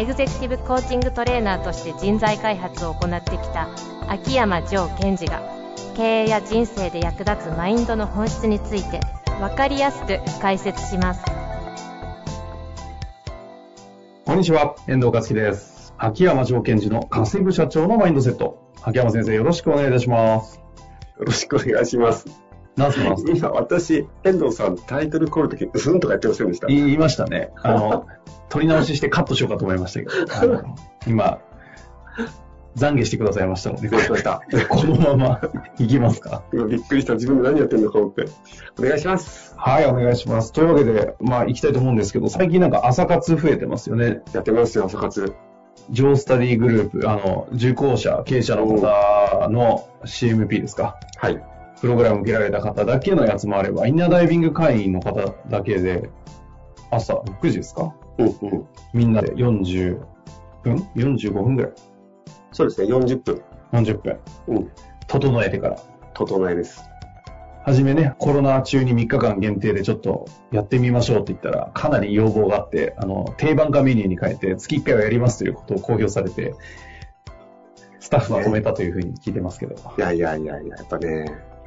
エグゼクティブコーチングトレーナーとして人材開発を行ってきた秋山城賢治が経営や人生で役立つマインドの本質について分かりやすく解説しますこんにちは、遠藤和樹です。秋山城賢治の稼ぐ社長のマインドセット。秋山先生、よろしくお願いいたします。よろしくお願いします。何すか今、私、遠藤さん、タイトルコールの時、うすんとか言ってませんでした？言いましたね。あの、取り直ししてカットしようかと思いましたけど、今、懺悔してくださいましたので。このままいきますか。今、びっくりした。自分で何やってんのか思って。お願いします。はい、お願いします。というわけで、まあ、行きたいと思うんですけど、最近なんか朝活増えてますよね。やってますよ、朝活。ジョースタディグループ、あの、受講者、経営者の方の CMP ですか。はい。プログラム受けられた方だけのやつもあれば、インナーダイビング会員の方だけで、朝6時ですか？うんうん。みんなで40分 ?45 分ぐらいそうですね、40分。?40 分。うん。整えてから。整えです。はじめね、コロナ中に3日間限定でちょっとやってみましょうって言ったら、かなり要望があって、あの、定番化メニューに変えて、月1回はやりますということを公表されて、スタッフは褒めたというふうに聞いてますけど。いやいやいやいや、やっぱね、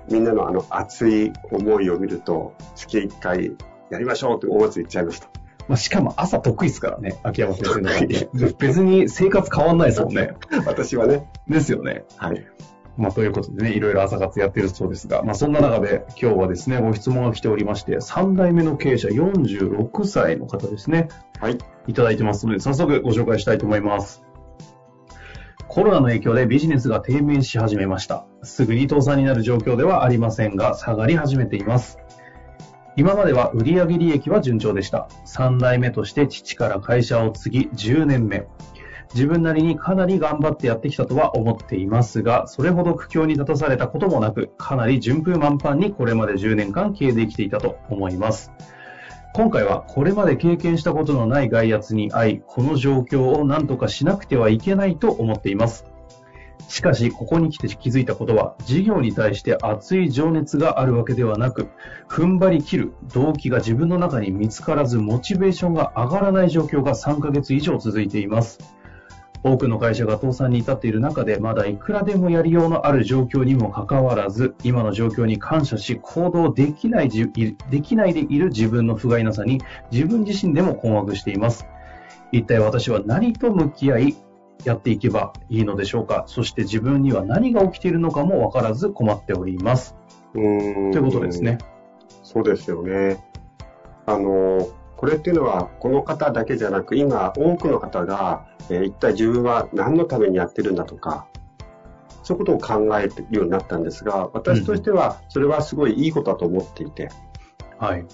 みんなのあの熱い思いを見ると、月1回やりましょうって思わず言っちゃいました。まあ、しかも朝得意ですからね、秋山先生の場合。別に生活変わんないですもんね。私はね。ですよね。はい。まあ、ということでね、いろいろ朝活やってるそうですが、まあ、そんな中で今日はですね、ご質問が来ておりまして、3代目の経営者46歳の方ですね、はい。いただいてますので、早速ご紹介したいと思います。コロナの影響でビジネスが低迷し始めました。すぐに倒産になる状況ではありませんが、下がり始めています。今までは売上利益は順調でした。3代目として父から会社を継ぎ10年目。自分なりにかなり頑張ってやってきたとは思っていますが、それほど苦境に立たされたこともなく、かなり順風満帆にこれまで10年間経営できていたと思います。今回はこれまで経験したことのない外圧に遭い、この状況を何とかしなくてはいけないと思っています。しかし、ここに来て気づいたことは、事業に対して熱い情熱があるわけではなく、踏ん張り切る動機が自分の中に見つからず、モチベーションが上がらない状況が3ヶ月以上続いています。多くの会社が倒産に至っている中で、まだいくらでもやりようのある状況にもかかわらず、今の状況に感謝し、行動できないじ、できないでいる自分の不甲斐なさに、自分自身でも困惑しています。一体私は何と向き合い、やっていけばいいのでしょうか？そして自分には何が起きているのかもわからず困っております。うーん。ということですね。。そうですよね。あの、これっていうのは、この方だけじゃなく、今、多くの方が、えー一体自分は何のためにやってるんだとか、そういうことを考えるようになったんですが、私としては、それはすごいいいことだと思っていて、はい。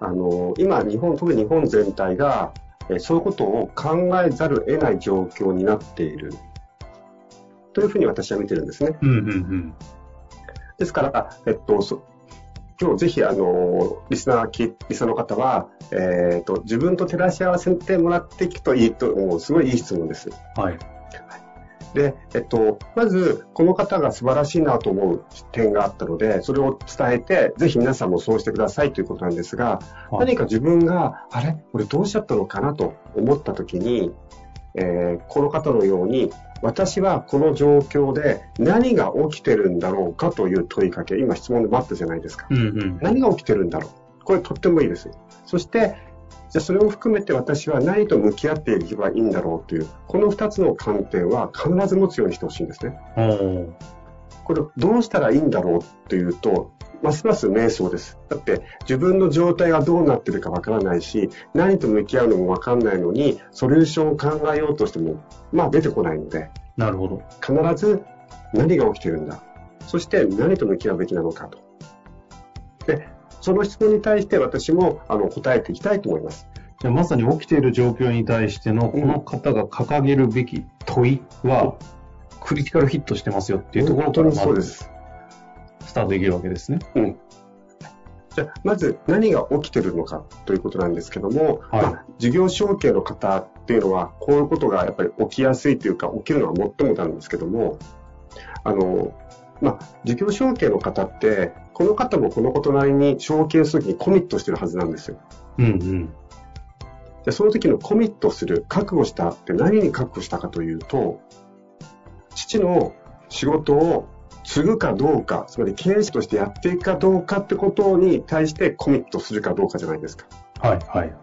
あの、今、日本、特に日本全体が、えーそういうことを考えざるを得ない状況になっている。というふうに私は見てるんですね。うんうんうん。ですから、えっと、そ今日ぜひ、あの、リスナーき、リスナーの方は、えっと、自分と照らし合わせてもらっていくといいと思う、すごいいい質問です。はい。で、えっと、まず、この方が素晴らしいなと思う点があったので、それを伝えて、ぜひ皆さんもそうしてくださいということなんですが、はい何か自分が、あれ？俺どうしちゃったのかなと思った時に、えーこの方のように、私はこの状況で何が起きてるんだろうかという問いかけ、今質問で待ったじゃないですか。うんうん。何が起きてるんだろう？これとってもいいです。そして、じゃあそれを含めて私は何と向き合っていけばいいんだろうという、この2つの観点は必ず持つようにしてほしいんですね。これどうしたらいいんだろうというと、ますます瞑想です。だって自分の状態がどうなってるかわからないし、何と向き合うのもわかんないのに、ソリューションを考えようとしても、まあ出てこないので、なるほど。必ず何が起きてるんだ。そして何と向き合うべきなのかと。で、その質問に対して私もあの答えていきたいと思います。じゃあまさに起きている状況に対してのこの方が掲げるべき問いは、クリティカルヒットしてますよっていうところから本当にそうでずす。スタートできるわけですね。うん。じゃあ、まず何が起きてるのかということなんですけども、はいまあ、事業承継の方っていうのは、こういうことがやっぱり起きやすいというか、起きるのは最もなんですけども、あの、まあ、事業承継の方って、この方もこのことなりに承継するときにコミットしてるはずなんですよ。うんうん。じゃあその時のコミットする、覚悟したって何に覚悟したかというと、父の仕事を継ぐかどうか、つまり経営者としてやっていくかどうかってことに対してコミットするかどうかじゃないですか。はいはい。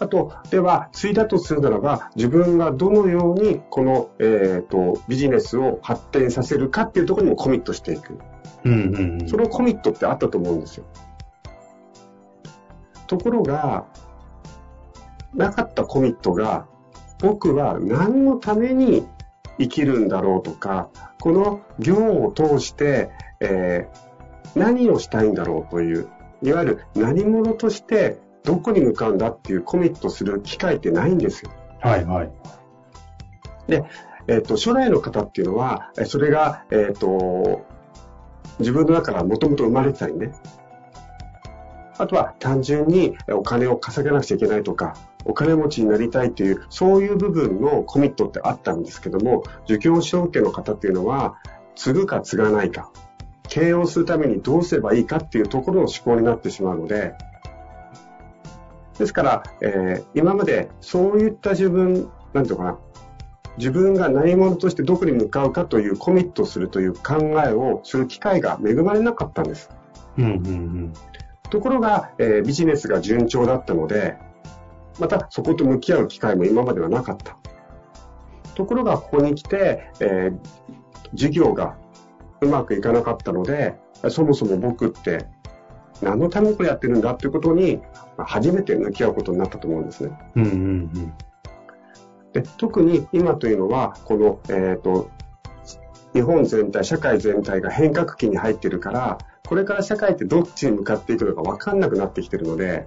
あと、では、継いだとするならば、自分がどのようにこの、えー、とビジネスを発展させるかっていうところにもコミットしていく。うんうんうん。そのコミットってあったと思うんですよ。ところが、なかったコミットが、僕は何のために生きるんだろうとか、この業を通して、えー何をしたいんだろうという、いわゆる何者としてどこに向かうんだっていうコミットする機会ってないんですよ。はいはい。えっ、と、初代の方っていうのは、えそれが、えっ、と、自分の中からもともと生まれてたりね。あとは単純にえお金を稼がなくちゃいけないとか、お金持ちになりたいという、そういう部分のコミットってあったんですけども、受教承継の方っていうのは、継ぐか継がないか、経営をするためにどうすればいいかっていうところの思考になってしまうので、ですから、えー今までそういった自分、なんていうのかな、自分が何者としてどこに向かうかというコミットするという考えをする機会が恵まれなかったんです。うんうんうん。ところが、えービジネスが順調だったので、またそこと向き合う機会も今まではなかった。ところがここに来て、えー事業がうまくいかなかったので、そもそも僕って何のためにこれやってるんだということにまあ初めて向き合うことになったと思うんですね。うんうんうん。で特に今というのは、この、えっ、と、日本全体、社会全体が変革期に入っているから、これから社会ってどっちに向かっていくのか分かんなくなってきているので、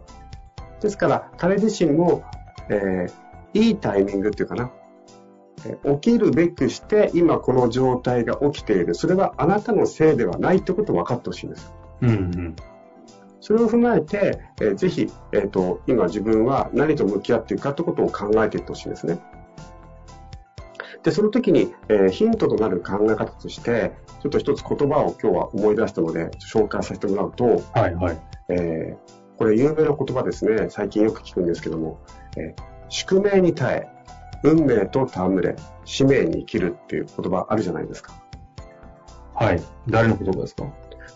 ですから、彼自身も、えーいいタイミングっていうかな、えー起きるべくして、今この状態が起きている。それはあなたのせいではないってことを分かってほしいんです。うんうん。それを踏まえて、えーぜひ、えっ、と、今自分は何と向き合っていくかということを考えていってほしいんですね。で、その時に、えーヒントとなる考え方として、ちょっと一つ言葉を今日は思い出したので、紹介させてもらうと、はいはい。えーこれ有名な言葉ですね。最近よく聞くんですけども、えー宿命に耐え、運命と戯れ、使命に生きるっていう言葉あるじゃないですか。はい。誰の言葉ですか？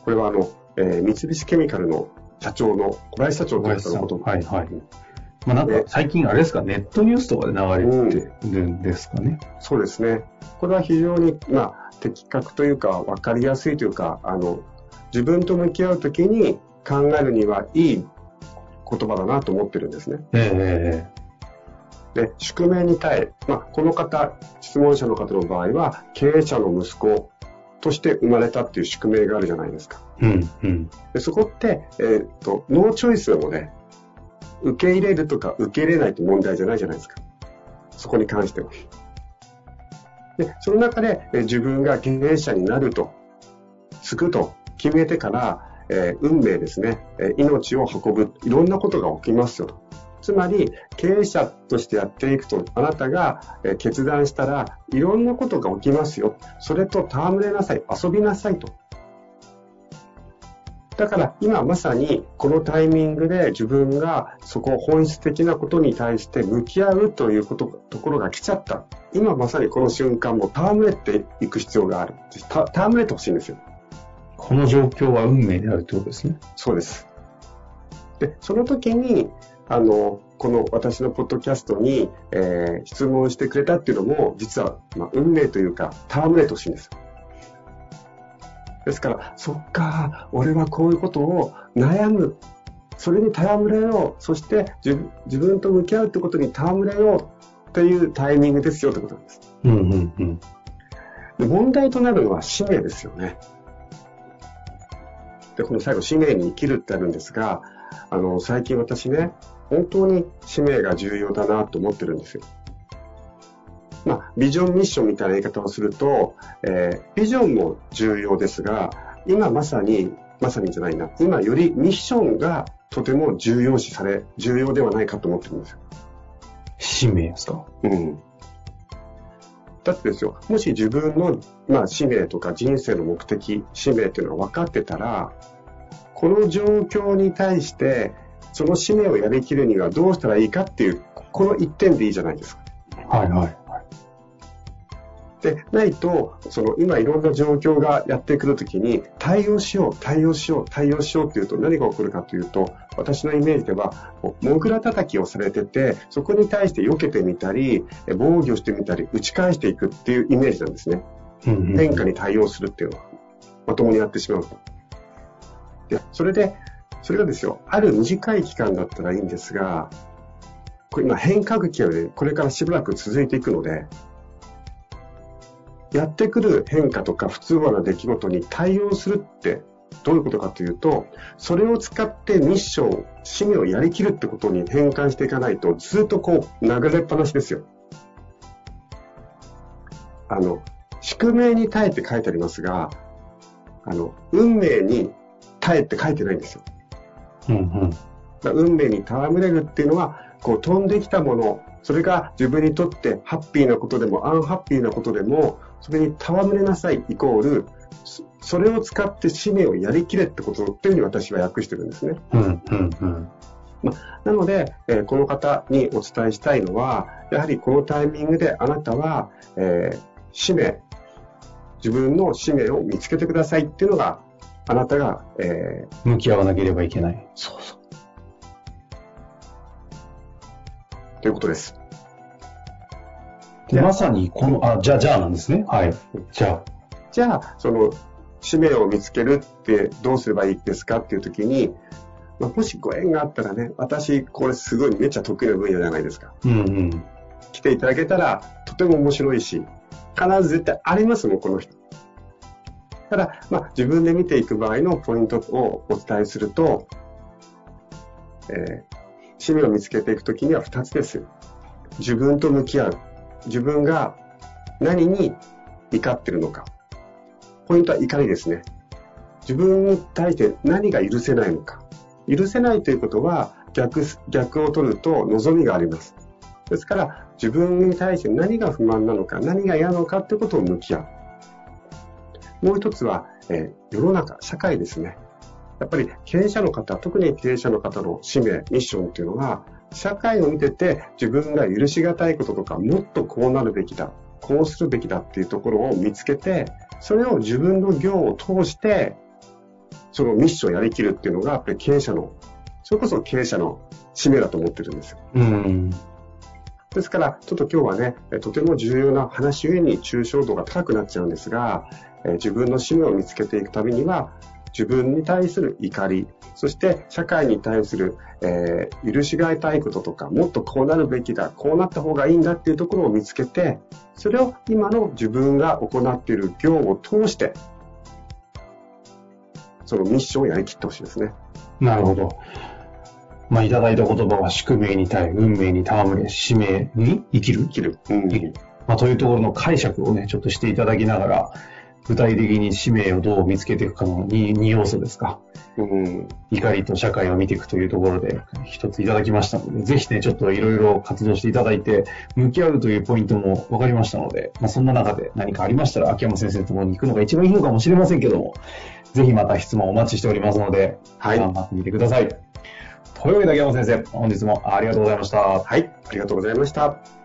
これはあの、えー三菱ケミカルの社長の小林社長という方の言葉。はいはい。まあなんか最近あれですか、ネットニュースとかで流れてるんですかね。そうですね。これは非常に、まあ、的確というか、分かりやすいというか、あの、自分と向き合うときに考えるにはいい言葉だなと思ってるんですね。ええで、宿命に耐え、まあ、この方、質問者の方の場合は、経営者の息子として生まれたっていう宿命があるじゃないですか。えうんうん。でそこって、えーっと、ノーチョイスなので、受け入れるとか受け入れないって問題じゃないじゃないですか。そこに関しては。で、その中で、えー自分が経営者になると、つくと決めてから、えー運命ですね、えー命を運ぶ、いろんなことが起きますよと。つまり、経営者としてやっていくと、あなたがえー決断したらいろんなことが起きますよ。それと戯れなさい、遊びなさいと。だから今まさにこのタイミングで自分がそこ本質的なことに対して向き合うということところが来ちゃった。今まさにこの瞬間も戯れていく必要がある。戯れてほしいんですよ。この状況は運命であるってことですね。そうです。で、その時に、あの、この私のポッドキャストに、えー質問してくれたっていうのも、実は、まあ、運命というか、戯れてほしいんです。ですから、そっか、俺はこういうことを悩む。それに戯れよう。そして自分自分と向き合うってことに戯れようっていうタイミングですよってことなんです。うんうんうん。で問題となるのは使命ですよね。で、この最後、使命に生きるってあるんですが、あの、最近私ね、本当に使命が重要だなと思ってるんですよ。まあ、ビジョンミッションみたいな言い方をすると、えー、ビジョンも重要ですが、今まさに、まさにじゃないな、今よりミッションがとても重要視され、重要ではないかと思ってるんですよ。使命ですか？うん。だってですよ、もし自分の、まあ、使命とか人生の目的、使命っていうのは分かってたら、この状況に対して、その使命をやりきるにはどうしたらいいかっていう、この一点でいいじゃないですか。はいはい。で、ないと、その今いろんな状況がやってくるときに、対応しよう、対応しよう、対応しようっていうと何が起こるかというと、私のイメージでは、モグラ叩きをされてて、そこに対して避けてみたり、防御してみたり、打ち返していくっていうイメージなんですね。変化に対応するっていうのは、まともにやってしまうと。で、それで、それがですよ、ある短い期間だったらいいんですが、これ今変化期がね、これからしばらく続いていくので、やってくる変化とか不都合な出来事に対応するってどういうことかというと、それを使ってミッション、使命をやりきるってことに変換していかないと、ずっとこう、流れっぱなしですよ。あの、宿命に耐えて書いてありますが、あの、運命に耐えて書いてないんですよ。うんうん、運命に戯れるっていうのは、こう飛んできたもの、それが自分にとってハッピーなことでもアンハッピーなことでも、それに戯れなさいイコール、それを使って使命をやりきれってことっていうふうに私は訳してるんですね。うんうんうんまなので、えー、この方にお伝えしたいのは、やはりこのタイミングであなたは、えー、使命、自分の使命を見つけてくださいっていうのが、あなたが、えー、向き合わなければいけない。そうそう。ということです。でまさにこの、あ、じゃあ、じゃあなんですね。はい。じゃあ。じゃあ、その、使命を見つけるってどうすればいいですかっていう時に、まあ、もしご縁があったらね、私、これすごいめっちゃ得意な分野じゃないですか。うんうん。来ていただけたら、とても面白いし、必ず絶対ありますもん、この人。ただ、まあ、自分で見ていく場合のポイントをお伝えすると、えー、使命を見つけていくときには2つです。自分と向き合う。自分が何に怒ってるのか。ポイントは怒りですね。自分に対して何が許せないのか。許せないということは逆、逆を取ると望みがあります。ですから、自分に対して何が不満なのか、何が嫌なのかということを向き合う。もう一つは、えー、世の中、社会ですね。やっぱり経営者の方、特に経営者の方の使命、ミッションっていうのは、社会を見てて自分が許し難いこととか、もっとこうなるべきだ、こうするべきだっていうところを見つけて、それを自分の業を通して、そのミッションをやりきるっていうのが、やっぱり経営者の、それこそ経営者の使命だと思ってるんですよ。うんですから、ちょっと今日はね、とても重要な話ゆえに抽象度が高くなっちゃうんですが、自分の使命を見つけていくためには、自分に対する怒り、そして社会に対する、えー、許しがいたいこととか、もっとこうなるべきだ、こうなった方がいいんだっていうところを見つけて、それを今の自分が行っている業を通して、そのミッションをやりきってほしいですね。なるほど。まあ、いただいた言葉は宿命に対、運命に戯れ、使命に生きる生きる。うん。まあ、というところの解釈をね、ちょっとしていただきながら、具体的に使命をどう見つけていくかの 2, 2要素ですか。うん、怒りと社会を見ていくというところで一ついただきましたので、ぜひね、ちょっといろいろ活動していただいて、向き合うというポイントも分かりましたので、まあ、そんな中で何かありましたら、秋山先生ともに行くのが一番いいのかもしれませんけども、ぜひまた質問お待ちしておりますので、はい、頑張ってみてください。というわけで秋山先生、本日もありがとうございました。はい、ありがとうございました。